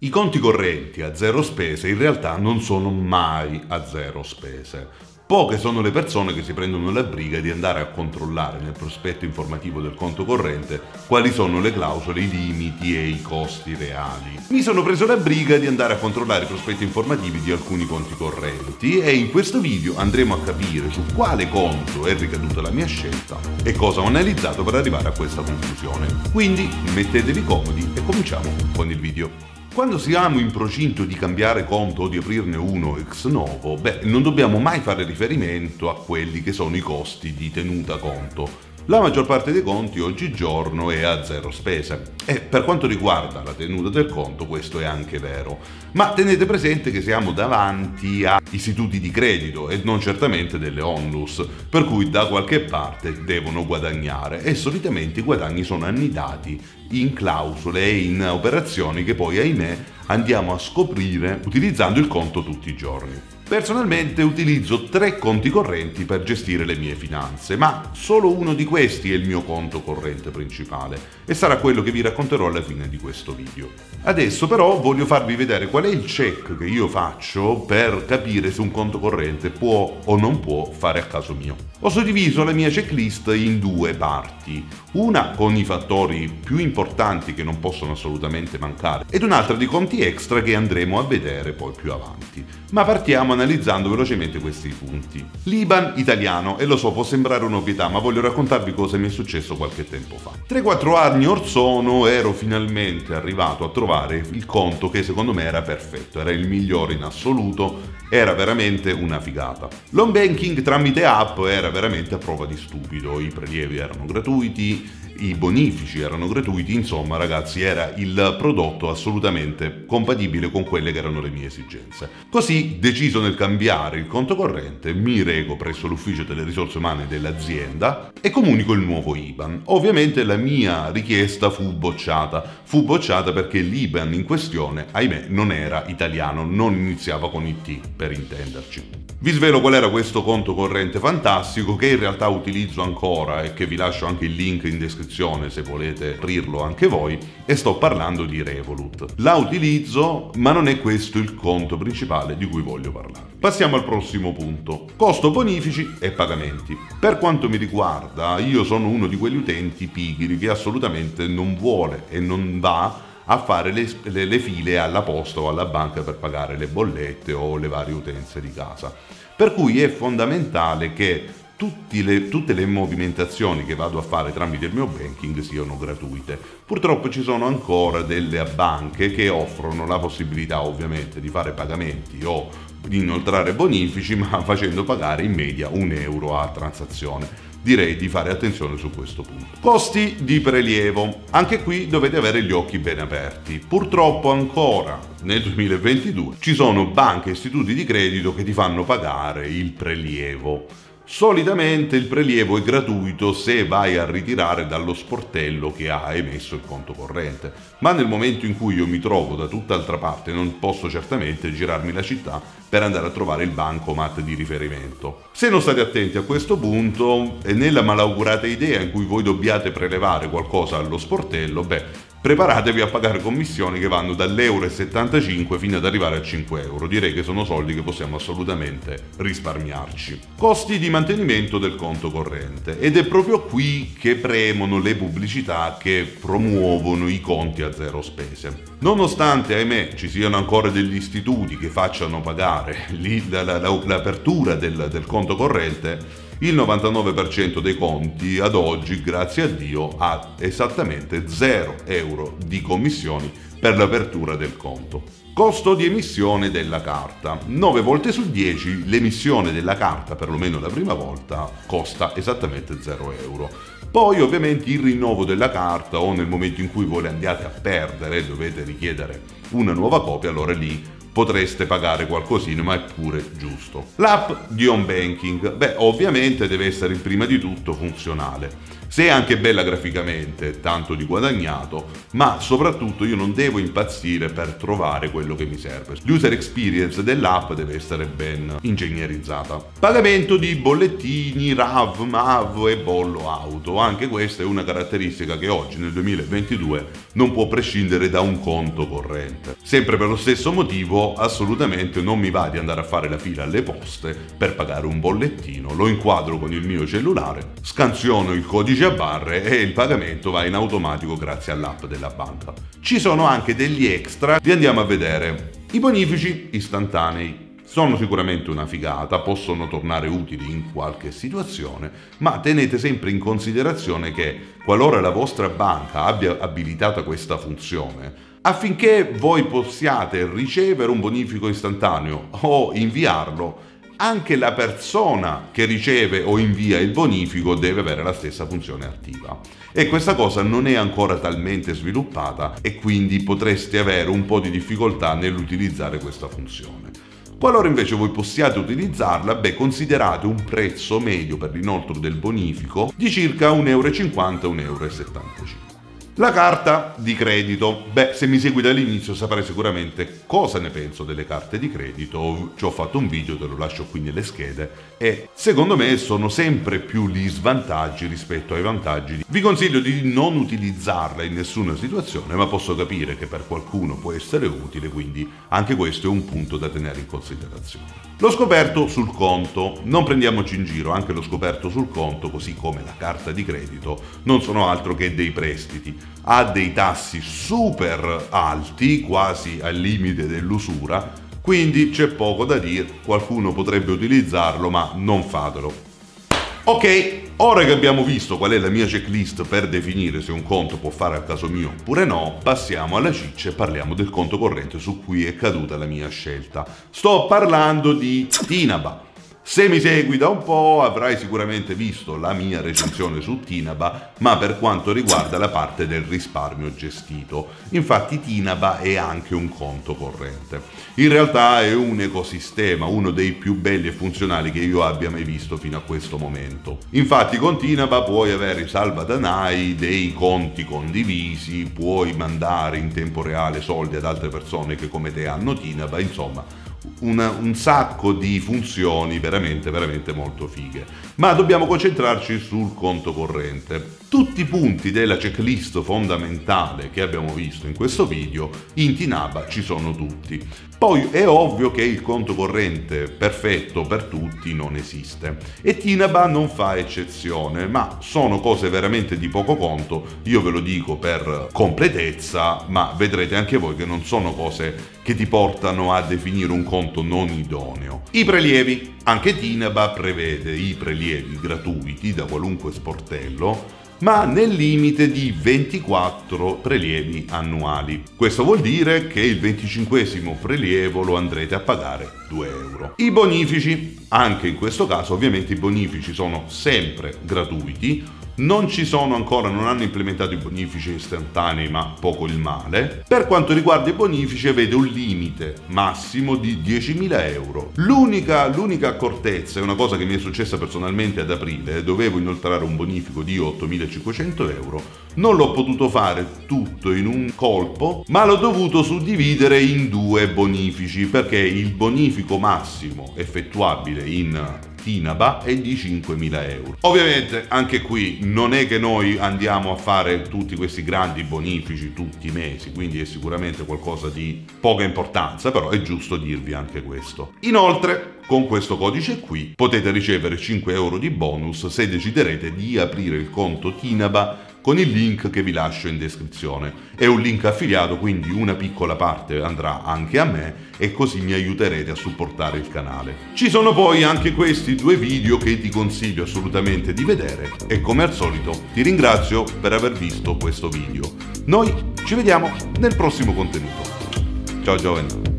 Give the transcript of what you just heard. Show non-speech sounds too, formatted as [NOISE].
I conti correnti a zero spese in realtà non sono mai a zero spese. Poche sono le persone che si prendono la briga di andare a controllare nel prospetto informativo del conto corrente quali sono le clausole, i limiti e i costi reali. Mi sono preso la briga di andare a controllare i prospetti informativi di alcuni conti correnti e in questo video andremo a capire su quale conto è ricaduta la mia scelta e cosa ho analizzato per arrivare a questa conclusione. Quindi mettetevi comodi e cominciamo con il video. Quando siamo in procinto di cambiare conto o di aprirne uno ex novo, beh, non dobbiamo mai fare riferimento a quelli che sono i costi di tenuta conto la maggior parte dei conti oggigiorno è a zero spese e per quanto riguarda la tenuta del conto questo è anche vero, ma tenete presente che siamo davanti a istituti di credito e non certamente delle onlus, per cui da qualche parte devono guadagnare. E solitamente i guadagni sono annidati in clausole e in operazioni che poi ahimè andiamo a scoprire utilizzando il conto tutti i giorni. Personalmente utilizzo tre conti correnti per gestire le mie finanze, ma solo uno di questi è il mio conto corrente principale e sarà quello che vi racconterò alla fine di questo video. Adesso però voglio farvi vedere qual è il check che io faccio per capire se un conto corrente può o non può fare a caso mio. Ho suddiviso la mia checklist in due parti, una con i fattori più importanti che non possono assolutamente mancare ed un'altra di conti extra che andremo a vedere poi più avanti. Ma partiamo analizzando velocemente questi punti. L'Iban italiano, e lo so può sembrare un'ovvietà, ma voglio raccontarvi cosa mi è successo qualche tempo fa. 3-4 anni or sono ero finalmente arrivato a trovare il conto che secondo me era perfetto, era il migliore in assoluto, era veramente una figata. L'home banking tramite app era veramente a prova di stupido, i prelievi erano gratuiti, i bonifici erano gratuiti, insomma ragazzi era il prodotto assolutamente compatibile con quelle che erano le mie esigenze. Così, deciso nel cambiare il conto corrente, mi reco presso l'ufficio delle risorse umane dell'azienda e comunico il nuovo IBAN. Ovviamente la mia richiesta fu bocciata, fu bocciata perché l'IBAN in questione, ahimè, non era italiano, non iniziava con IT per intenderci. Vi svelo qual era questo conto corrente fantastico che in realtà utilizzo ancora e che vi lascio anche il link in descrizione se volete aprirlo anche voi e sto parlando di Revolut. La utilizzo ma non è questo il conto principale di cui voglio parlare. Passiamo al prossimo punto. Costo bonifici e pagamenti. Per quanto mi riguarda io sono uno di quegli utenti pigri che assolutamente non vuole e non va a fare le, le, le file alla posta o alla banca per pagare le bollette o le varie utenze di casa. Per cui è fondamentale che le, tutte le movimentazioni che vado a fare tramite il mio banking siano gratuite. Purtroppo ci sono ancora delle banche che offrono la possibilità ovviamente di fare pagamenti o di inoltrare bonifici ma [LAUGHS] facendo pagare in media un euro a transazione direi di fare attenzione su questo punto. Costi di prelievo. Anche qui dovete avere gli occhi ben aperti. Purtroppo ancora nel 2022 ci sono banche e istituti di credito che ti fanno pagare il prelievo. Solitamente il prelievo è gratuito se vai a ritirare dallo sportello che ha emesso il conto corrente, ma nel momento in cui io mi trovo da tutt'altra parte non posso certamente girarmi la città per andare a trovare il bancomat di riferimento. Se non state attenti a questo punto e nella malaugurata idea in cui voi dobbiate prelevare qualcosa allo sportello, beh, preparatevi a pagare commissioni che vanno dall'euro 75 fino ad arrivare a 5 euro. Direi che sono soldi che possiamo assolutamente risparmiarci. Costi di mantenimento del conto corrente. Ed è proprio qui che premono le pubblicità che promuovono i conti a zero spese. Nonostante, ahimè, ci siano ancora degli istituti che facciano pagare l'apertura del, del conto corrente, il 99% dei conti ad oggi, grazie a Dio, ha esattamente 0 euro di commissioni per l'apertura del conto. Costo di emissione della carta. 9 volte su 10 l'emissione della carta, perlomeno la prima volta, costa esattamente 0 euro. Poi ovviamente il rinnovo della carta o nel momento in cui voi le andiate a perdere dovete richiedere una nuova copia, allora lì potreste pagare qualcosina, ma è pure giusto. L'app di home banking, beh, ovviamente deve essere prima di tutto funzionale. Se è anche bella graficamente, tanto di guadagnato, ma soprattutto io non devo impazzire per trovare quello che mi serve. L'user experience dell'app deve essere ben ingegnerizzata. Pagamento di bollettini, RAV, MAV e bollo auto. Anche questa è una caratteristica che oggi nel 2022 non può prescindere da un conto corrente. Sempre per lo stesso motivo, assolutamente non mi va di andare a fare la fila alle poste per pagare un bollettino. Lo inquadro con il mio cellulare, scansiono il codice a barre e il pagamento va in automatico grazie all'app della banca. Ci sono anche degli extra, li andiamo a vedere. I bonifici istantanei sono sicuramente una figata, possono tornare utili in qualche situazione, ma tenete sempre in considerazione che qualora la vostra banca abbia abilitata questa funzione, affinché voi possiate ricevere un bonifico istantaneo o inviarlo, anche la persona che riceve o invia il bonifico deve avere la stessa funzione attiva. E questa cosa non è ancora talmente sviluppata e quindi potreste avere un po' di difficoltà nell'utilizzare questa funzione. Qualora invece voi possiate utilizzarla, beh, considerate un prezzo medio per l'inoltro del bonifico di circa 1,50 euro, 1,75 euro. La carta di credito. Beh, se mi segui dall'inizio saprai sicuramente cosa ne penso delle carte di credito. Ci ho fatto un video, te lo lascio qui nelle schede. E secondo me sono sempre più gli svantaggi rispetto ai vantaggi. Vi consiglio di non utilizzarla in nessuna situazione, ma posso capire che per qualcuno può essere utile, quindi anche questo è un punto da tenere in considerazione. Lo scoperto sul conto. Non prendiamoci in giro, anche lo scoperto sul conto, così come la carta di credito, non sono altro che dei prestiti ha dei tassi super alti, quasi al limite dell'usura, quindi c'è poco da dire, qualcuno potrebbe utilizzarlo, ma non fatelo. Ok, ora che abbiamo visto qual è la mia checklist per definire se un conto può fare al caso mio oppure no, passiamo alla ciccia e parliamo del conto corrente su cui è caduta la mia scelta. Sto parlando di Tinaba. Se mi segui da un po' avrai sicuramente visto la mia recensione su Tinaba, ma per quanto riguarda la parte del risparmio gestito. Infatti Tinaba è anche un conto corrente. In realtà è un ecosistema, uno dei più belli e funzionali che io abbia mai visto fino a questo momento. Infatti con Tinaba puoi avere i salvadanai, dei conti condivisi, puoi mandare in tempo reale soldi ad altre persone che come te hanno Tinaba, insomma una, un sacco di funzioni veramente, veramente molto fighe. Ma dobbiamo concentrarci sul conto corrente. Tutti i punti della checklist fondamentale che abbiamo visto in questo video, in Tinaba ci sono tutti. Poi è ovvio che il conto corrente perfetto per tutti non esiste e Tinaba non fa eccezione, ma sono cose veramente di poco conto, io ve lo dico per completezza, ma vedrete anche voi che non sono cose che ti portano a definire un conto non idoneo. I prelievi. Anche Tinaba prevede i prelievi gratuiti da qualunque sportello ma nel limite di 24 prelievi annuali. Questo vuol dire che il 25 prelievo lo andrete a pagare 2 euro. I bonifici, anche in questo caso ovviamente i bonifici sono sempre gratuiti, non ci sono ancora, non hanno implementato i bonifici istantanei, ma poco il male. Per quanto riguarda i bonifici, vede un limite massimo di 10.000 euro. L'unica, l'unica accortezza, è una cosa che mi è successa personalmente ad aprile, dovevo inoltrare un bonifico di 8.500 euro. Non l'ho potuto fare tutto in un colpo, ma l'ho dovuto suddividere in due bonifici, perché il bonifico massimo effettuabile in Tinaba è di 5.000 euro. Ovviamente anche qui non è che noi andiamo a fare tutti questi grandi bonifici tutti i mesi, quindi è sicuramente qualcosa di poca importanza, però è giusto dirvi anche questo. Inoltre, con questo codice qui potete ricevere 5 euro di bonus se deciderete di aprire il conto Tinaba con il link che vi lascio in descrizione. È un link affiliato, quindi una piccola parte andrà anche a me e così mi aiuterete a supportare il canale. Ci sono poi anche questi due video che ti consiglio assolutamente di vedere e come al solito ti ringrazio per aver visto questo video. Noi ci vediamo nel prossimo contenuto. Ciao giovani!